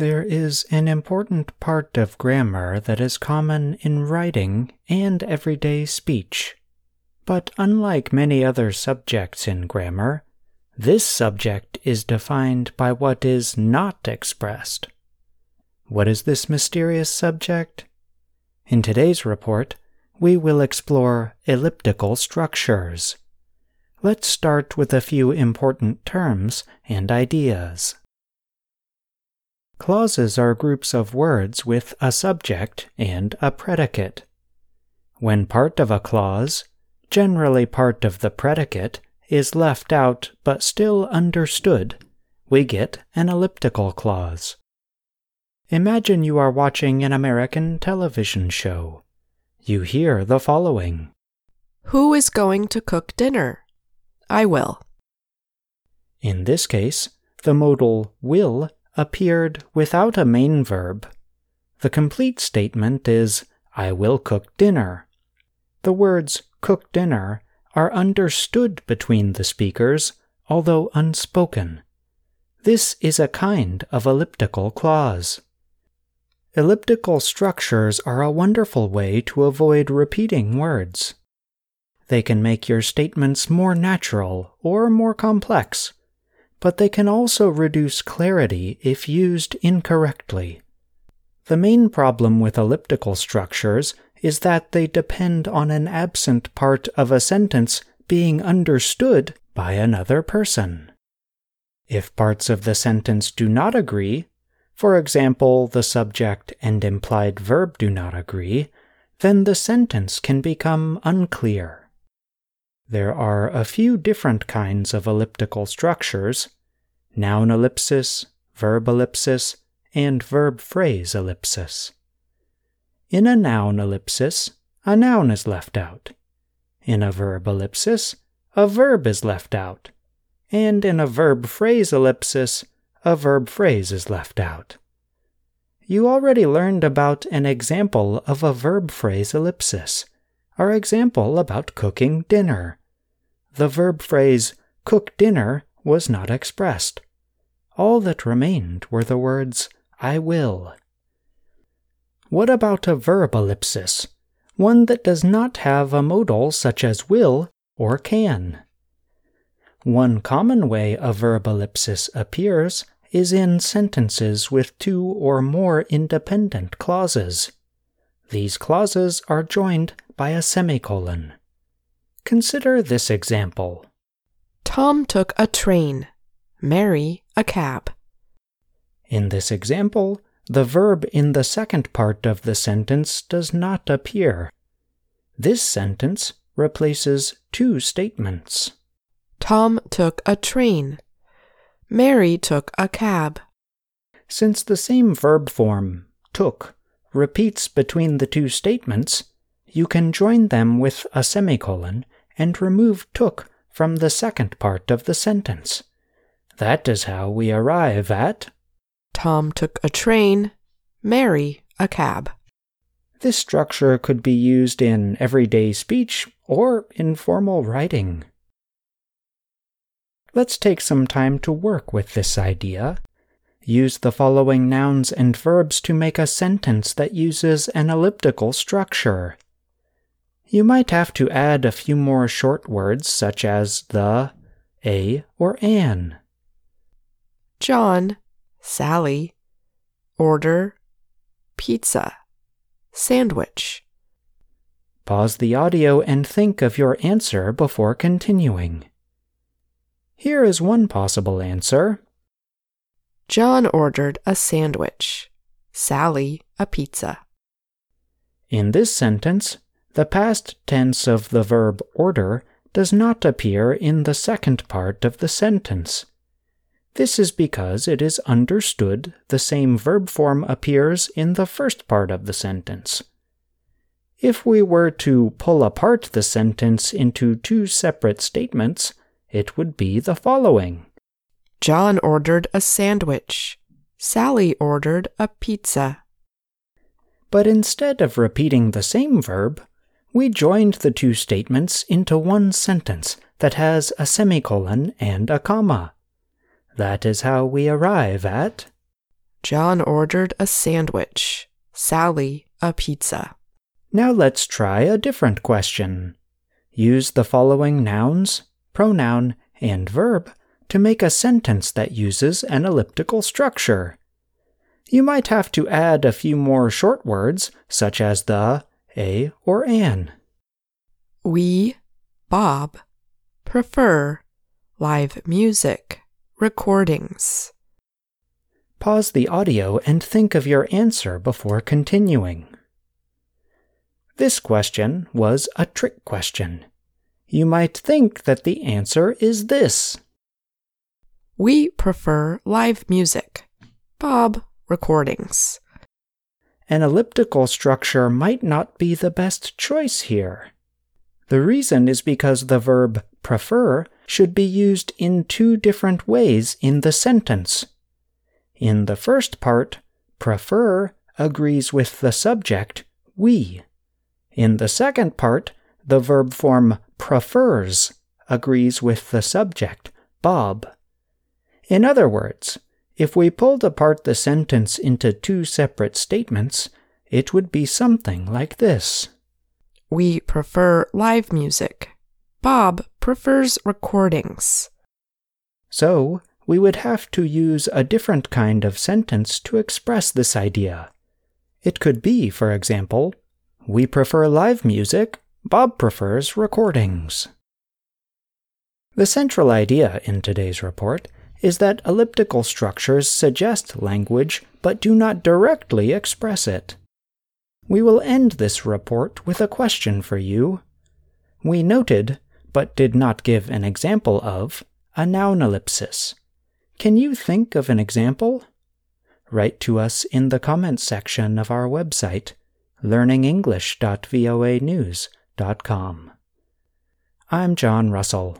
There is an important part of grammar that is common in writing and everyday speech. But unlike many other subjects in grammar, this subject is defined by what is not expressed. What is this mysterious subject? In today's report, we will explore elliptical structures. Let's start with a few important terms and ideas. Clauses are groups of words with a subject and a predicate. When part of a clause, generally part of the predicate, is left out but still understood, we get an elliptical clause. Imagine you are watching an American television show. You hear the following Who is going to cook dinner? I will. In this case, the modal will appeared without a main verb. The complete statement is I will cook dinner. The words cook dinner are understood between the speakers, although unspoken. This is a kind of elliptical clause. Elliptical structures are a wonderful way to avoid repeating words. They can make your statements more natural or more complex, but they can also reduce clarity if used incorrectly. The main problem with elliptical structures is that they depend on an absent part of a sentence being understood by another person. If parts of the sentence do not agree, for example, the subject and implied verb do not agree, then the sentence can become unclear. There are a few different kinds of elliptical structures noun ellipsis, verb ellipsis, and verb phrase ellipsis. In a noun ellipsis, a noun is left out. In a verb ellipsis, a verb is left out. And in a verb phrase ellipsis, a verb phrase is left out. You already learned about an example of a verb phrase ellipsis, our example about cooking dinner. The verb phrase cook dinner was not expressed. All that remained were the words I will what about a verb ellipsis? One that does not have a modal such as will or can. One common way a verb ellipsis appears is in sentences with two or more independent clauses. These clauses are joined by a semicolon. Consider this example Tom took a train, Mary a cab. In this example, the verb in the second part of the sentence does not appear. This sentence replaces two statements. Tom took a train. Mary took a cab. Since the same verb form, took, repeats between the two statements, you can join them with a semicolon and remove took from the second part of the sentence. That is how we arrive at Tom took a train, Mary a cab. This structure could be used in everyday speech or informal writing. Let's take some time to work with this idea. Use the following nouns and verbs to make a sentence that uses an elliptical structure. You might have to add a few more short words such as the, a, or an. John Sally, order, pizza, sandwich. Pause the audio and think of your answer before continuing. Here is one possible answer. John ordered a sandwich, Sally a pizza. In this sentence, the past tense of the verb order does not appear in the second part of the sentence. This is because it is understood the same verb form appears in the first part of the sentence. If we were to pull apart the sentence into two separate statements, it would be the following John ordered a sandwich. Sally ordered a pizza. But instead of repeating the same verb, we joined the two statements into one sentence that has a semicolon and a comma. That is how we arrive at John ordered a sandwich. Sally a pizza. Now let's try a different question. Use the following nouns, pronoun, and verb to make a sentence that uses an elliptical structure. You might have to add a few more short words, such as the, a, or an. We, Bob, prefer live music recordings. Pause the audio and think of your answer before continuing. This question was a trick question. You might think that the answer is this. We prefer live music. Bob, recordings. An elliptical structure might not be the best choice here. The reason is because the verb prefer should be used in two different ways in the sentence. In the first part, prefer agrees with the subject, we. In the second part, the verb form prefers agrees with the subject, Bob. In other words, if we pulled apart the sentence into two separate statements, it would be something like this We prefer live music. Bob prefers recordings. So, we would have to use a different kind of sentence to express this idea. It could be, for example, We prefer live music, Bob prefers recordings. The central idea in today's report is that elliptical structures suggest language but do not directly express it. We will end this report with a question for you. We noted, but did not give an example of, a noun ellipsis. Can you think of an example? Write to us in the comments section of our website, learningenglish.voanews.com. I'm John Russell.